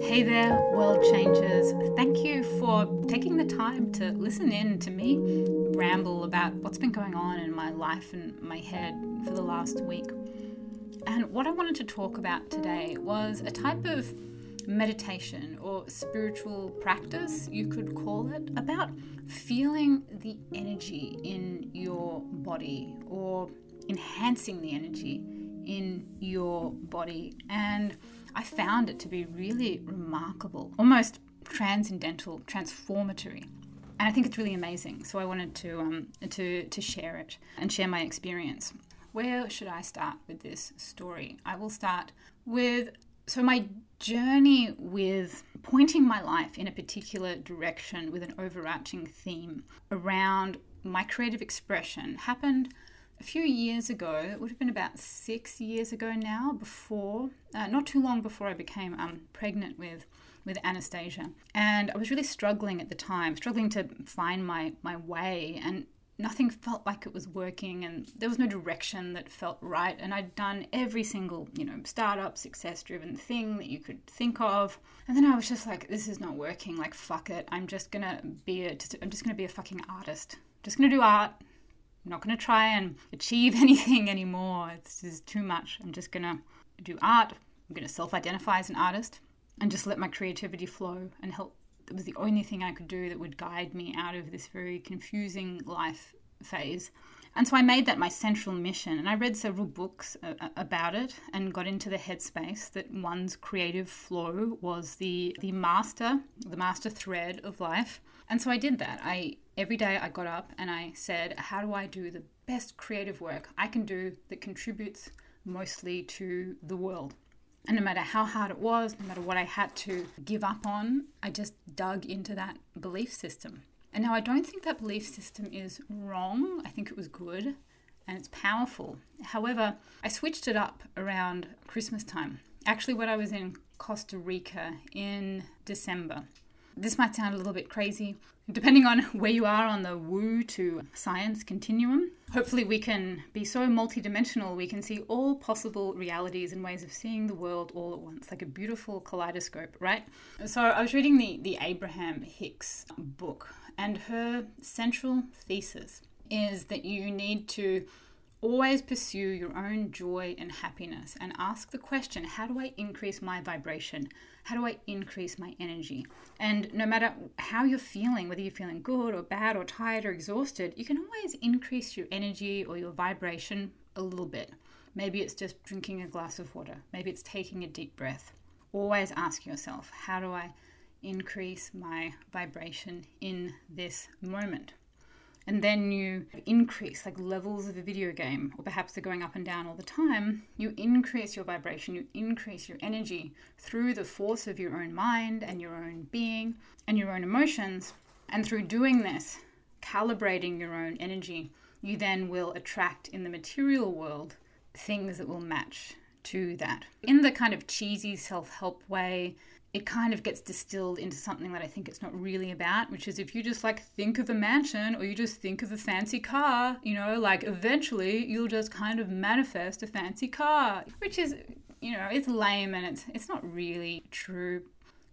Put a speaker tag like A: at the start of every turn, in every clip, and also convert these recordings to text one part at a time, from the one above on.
A: Hey there, world changers. Thank you for taking the time to listen in to me ramble about what's been going on in my life and my head for the last week. And what I wanted to talk about today was a type of meditation or spiritual practice, you could call it, about feeling the energy in your body or enhancing the energy in your body. And I found it to be really remarkable, almost transcendental, transformatory. And I think it's really amazing. So I wanted to um, to to share it and share my experience. Where should I start with this story? I will start with so my journey with pointing my life in a particular direction with an overarching theme around my creative expression happened a few years ago, it would have been about six years ago now, before, uh, not too long before I became um, pregnant with with Anastasia. And I was really struggling at the time, struggling to find my, my way, and nothing felt like it was working, and there was no direction that felt right. And I'd done every single, you know, startup, success driven thing that you could think of. And then I was just like, this is not working. Like, fuck it. I'm just gonna be a, just, I'm just gonna be a fucking artist. Just gonna do art I'm not going to try and achieve anything anymore. It's just too much. I'm just going to do art. I'm going to self identify as an artist and just let my creativity flow and help. It was the only thing I could do that would guide me out of this very confusing life phase. And so I made that my central mission. And I read several books uh, about it and got into the headspace that one's creative flow was the, the master, the master thread of life. And so I did that. I every day I got up and I said, how do I do the best creative work I can do that contributes mostly to the world? And no matter how hard it was, no matter what I had to give up on, I just dug into that belief system. And now I don't think that belief system is wrong. I think it was good and it's powerful. However, I switched it up around Christmas time. Actually, when I was in Costa Rica in December. This might sound a little bit crazy, depending on where you are on the woo to science continuum. Hopefully, we can be so multidimensional we can see all possible realities and ways of seeing the world all at once, like a beautiful kaleidoscope, right? So, I was reading the, the Abraham Hicks book, and her central thesis is that you need to Always pursue your own joy and happiness and ask the question how do I increase my vibration? How do I increase my energy? And no matter how you're feeling, whether you're feeling good or bad or tired or exhausted, you can always increase your energy or your vibration a little bit. Maybe it's just drinking a glass of water, maybe it's taking a deep breath. Always ask yourself how do I increase my vibration in this moment? and then you increase like levels of a video game, or perhaps they're going up and down all the time, you increase your vibration, you increase your energy through the force of your own mind and your own being and your own emotions. And through doing this, calibrating your own energy, you then will attract in the material world things that will match to that. In the kind of cheesy self help way, it kind of gets distilled into something that I think it's not really about, which is if you just like think of a mansion or you just think of a fancy car, you know, like eventually you'll just kind of manifest a fancy car, which is, you know, it's lame and it's it's not really true.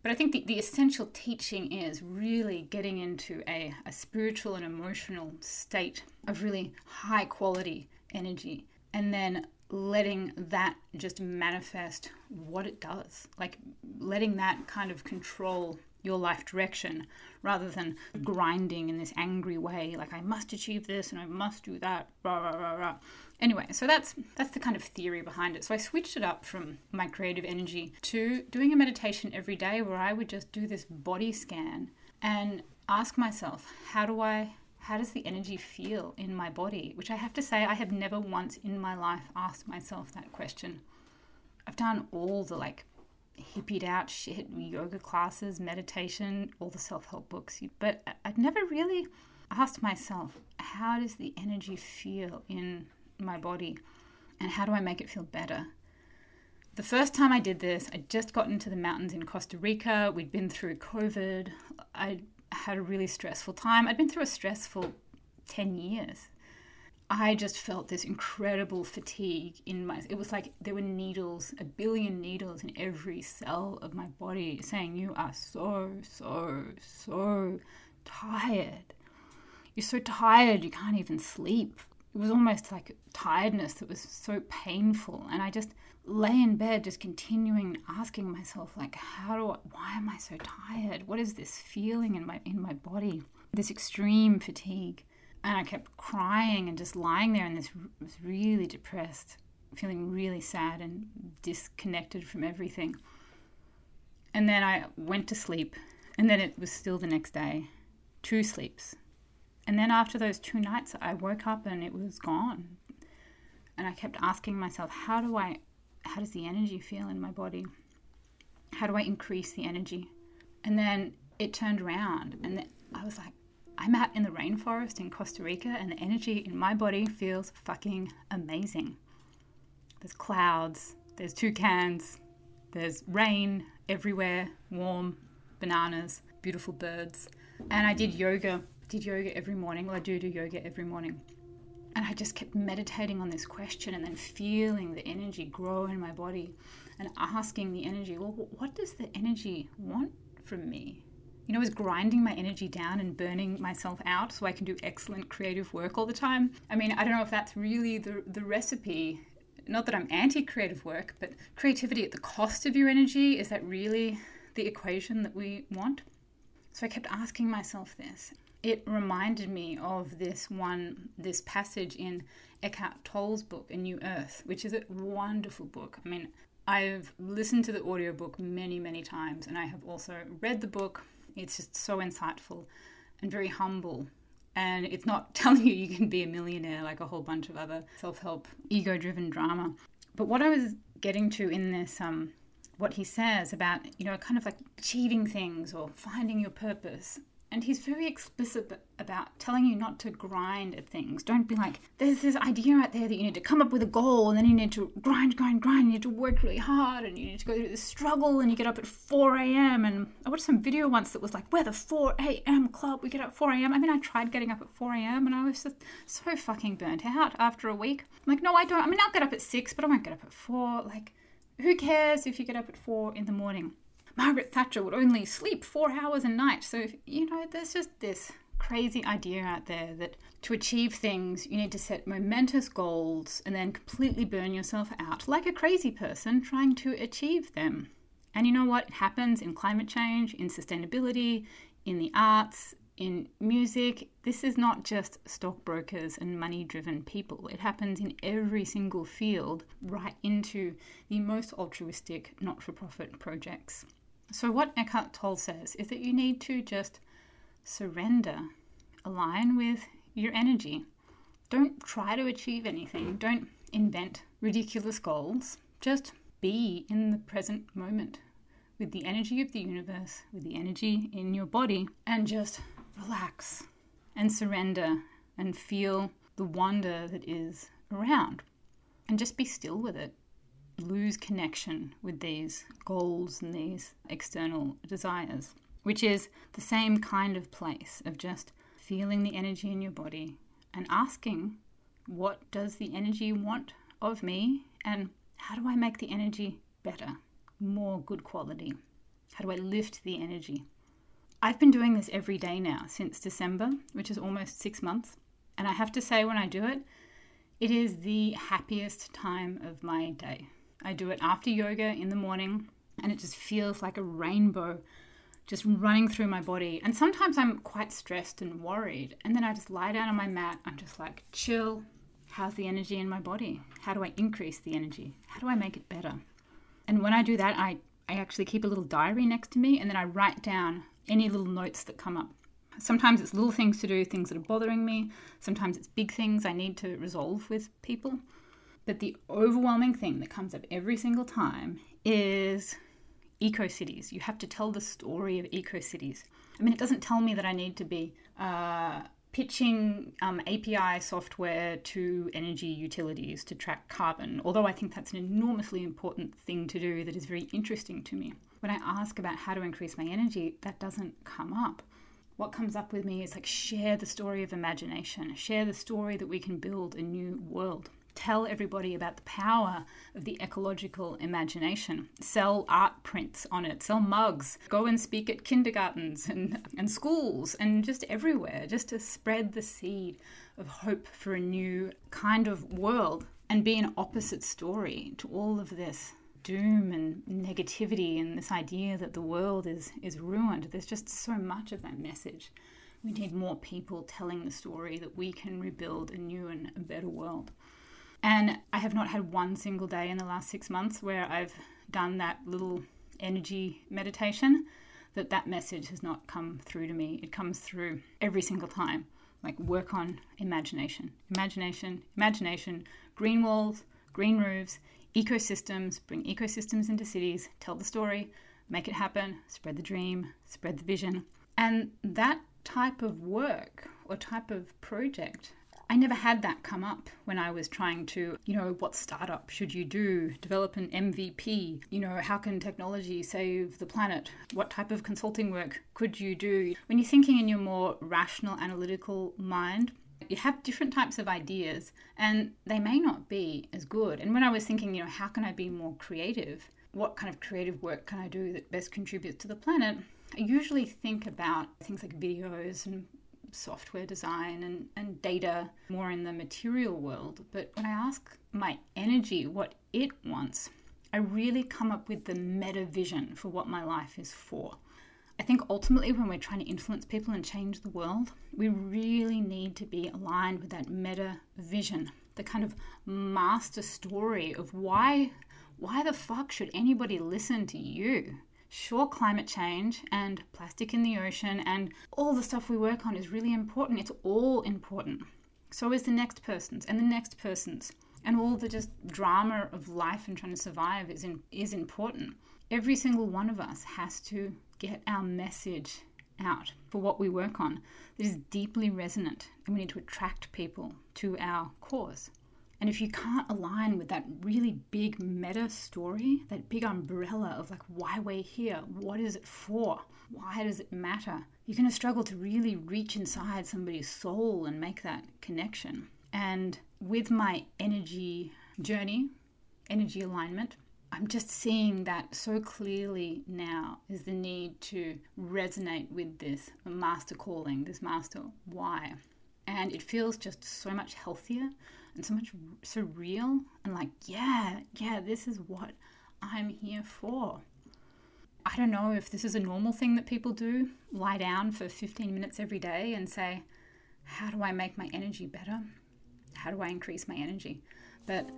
A: But I think the, the essential teaching is really getting into a, a spiritual and emotional state of really high quality energy and then letting that just manifest what it does, like letting that kind of control your life direction rather than grinding in this angry way like i must achieve this and i must do that rah, rah, rah, rah. anyway so that's that's the kind of theory behind it so i switched it up from my creative energy to doing a meditation every day where i would just do this body scan and ask myself how do i how does the energy feel in my body? Which I have to say, I have never once in my life asked myself that question. I've done all the like hippied out shit, yoga classes, meditation, all the self help books, but I'd never really asked myself, how does the energy feel in my body and how do I make it feel better? The first time I did this, I'd just gotten to the mountains in Costa Rica. We'd been through COVID. I'd had a really stressful time. I'd been through a stressful 10 years. I just felt this incredible fatigue in my it was like there were needles, a billion needles in every cell of my body saying you are so so so tired. You're so tired you can't even sleep. It was almost like tiredness that was so painful and I just lay in bed just continuing asking myself like how do I, why am I so tired? What is this feeling in my in my body? This extreme fatigue and I kept crying and just lying there and this was really depressed, feeling really sad and disconnected from everything. And then I went to sleep, and then it was still the next day, two sleeps. And then after those two nights, I woke up and it was gone. And I kept asking myself, how do I, how does the energy feel in my body? How do I increase the energy? And then it turned around, and I was like, I'm out in the rainforest in Costa Rica and the energy in my body feels fucking amazing. There's clouds, there's toucans, there's rain everywhere, warm, bananas, beautiful birds. And I did yoga, did yoga every morning. Well, I do do yoga every morning. And I just kept meditating on this question and then feeling the energy grow in my body and asking the energy, well, what does the energy want from me? you know, was grinding my energy down and burning myself out so I can do excellent creative work all the time. I mean, I don't know if that's really the, the recipe. Not that I'm anti creative work, but creativity at the cost of your energy is that really the equation that we want? So I kept asking myself this. It reminded me of this one, this passage in Eckhart Tolle's book, A New Earth, which is a wonderful book. I mean, I've listened to the audiobook many, many times, and I have also read the book it's just so insightful and very humble. And it's not telling you you can be a millionaire like a whole bunch of other self help, ego driven drama. But what I was getting to in this, um, what he says about, you know, kind of like achieving things or finding your purpose and he's very explicit about telling you not to grind at things. Don't be like, there's this idea out there that you need to come up with a goal and then you need to grind, grind, grind. You need to work really hard and you need to go through the struggle and you get up at 4 a.m. And I watched some video once that was like, we're the 4 a.m. club. We get up at 4 a.m. I mean, I tried getting up at 4 a.m. and I was just so fucking burnt out after a week. I'm like, no, I don't. I mean, I'll get up at 6, but I won't get up at 4. Like, who cares if you get up at 4 in the morning? Margaret Thatcher would only sleep four hours a night. So, you know, there's just this crazy idea out there that to achieve things, you need to set momentous goals and then completely burn yourself out like a crazy person trying to achieve them. And you know what happens in climate change, in sustainability, in the arts, in music? This is not just stockbrokers and money driven people. It happens in every single field, right into the most altruistic not for profit projects. So, what Eckhart Tolle says is that you need to just surrender, align with your energy. Don't try to achieve anything, don't invent ridiculous goals. Just be in the present moment with the energy of the universe, with the energy in your body, and just relax and surrender and feel the wonder that is around. And just be still with it lose connection with these goals and these external desires, which is the same kind of place of just feeling the energy in your body and asking, what does the energy want of me? And how do I make the energy better, more good quality? How do I lift the energy? I've been doing this every day now since December, which is almost six months. And I have to say, when I do it, it is the happiest time of my day. I do it after yoga in the morning, and it just feels like a rainbow just running through my body. And sometimes I'm quite stressed and worried, and then I just lie down on my mat. I'm just like, chill. How's the energy in my body? How do I increase the energy? How do I make it better? And when I do that, I, I actually keep a little diary next to me, and then I write down any little notes that come up. Sometimes it's little things to do, things that are bothering me. Sometimes it's big things I need to resolve with people. But the overwhelming thing that comes up every single time is eco cities. You have to tell the story of eco cities. I mean, it doesn't tell me that I need to be uh, pitching um, API software to energy utilities to track carbon, although I think that's an enormously important thing to do that is very interesting to me. When I ask about how to increase my energy, that doesn't come up. what comes up with me is like share the story of imagination, share the story that we can build a new world. Tell everybody about the power of the ecological imagination. Sell art prints on it, sell mugs, go and speak at kindergartens and, and schools and just everywhere, just to spread the seed of hope for a new kind of world and be an opposite story to all of this doom and negativity and this idea that the world is is ruined. There's just so much of that message. We need more people telling the story that we can rebuild a new and a better world. And I have not had one single day in the last six months where I've done that little energy meditation that that message has not come through to me. It comes through every single time. Like work on imagination, imagination, imagination, green walls, green roofs, ecosystems, bring ecosystems into cities, tell the story, make it happen, spread the dream, spread the vision. And that type of work or type of project, I never had that come up when I was trying to, you know, what startup should you do? Develop an MVP? You know, how can technology save the planet? What type of consulting work could you do? When you're thinking in your more rational, analytical mind, you have different types of ideas and they may not be as good. And when I was thinking, you know, how can I be more creative? What kind of creative work can I do that best contributes to the planet? I usually think about things like videos and software design and, and data more in the material world. But when I ask my energy what it wants, I really come up with the meta vision for what my life is for. I think ultimately, when we're trying to influence people and change the world, we really need to be aligned with that meta vision, the kind of master story of why, why the fuck should anybody listen to you? Sure, climate change and plastic in the ocean and all the stuff we work on is really important. It's all important. So is the next person's and the next person's. And all the just drama of life and trying to survive is, in, is important. Every single one of us has to get our message out for what we work on that is deeply resonant, and we need to attract people to our cause. And if you can't align with that really big meta story, that big umbrella of like why we're here, what is it for, why does it matter, you're going to struggle to really reach inside somebody's soul and make that connection. And with my energy journey, energy alignment, I'm just seeing that so clearly now is the need to resonate with this master calling, this master why. And it feels just so much healthier and so much so real and like, yeah, yeah, this is what I'm here for. I don't know if this is a normal thing that people do lie down for 15 minutes every day and say, How do I make my energy better? How do I increase my energy? But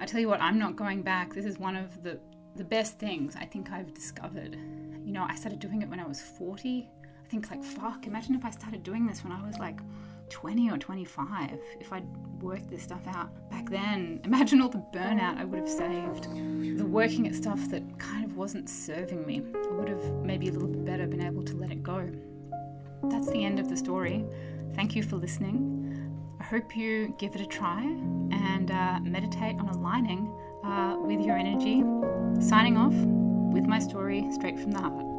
A: I tell you what, I'm not going back. This is one of the the best things I think I've discovered. You know, I started doing it when I was 40. I think like fuck, imagine if I started doing this when I was like 20 or 25. If I'd worked this stuff out back then, imagine all the burnout I would have saved. The working at stuff that kind of wasn't serving me. I would have maybe a little bit better been able to let it go. That's the end of the story. Thank you for listening. I hope you give it a try and uh, meditate on aligning uh, with your energy. Signing off with my story straight from the heart.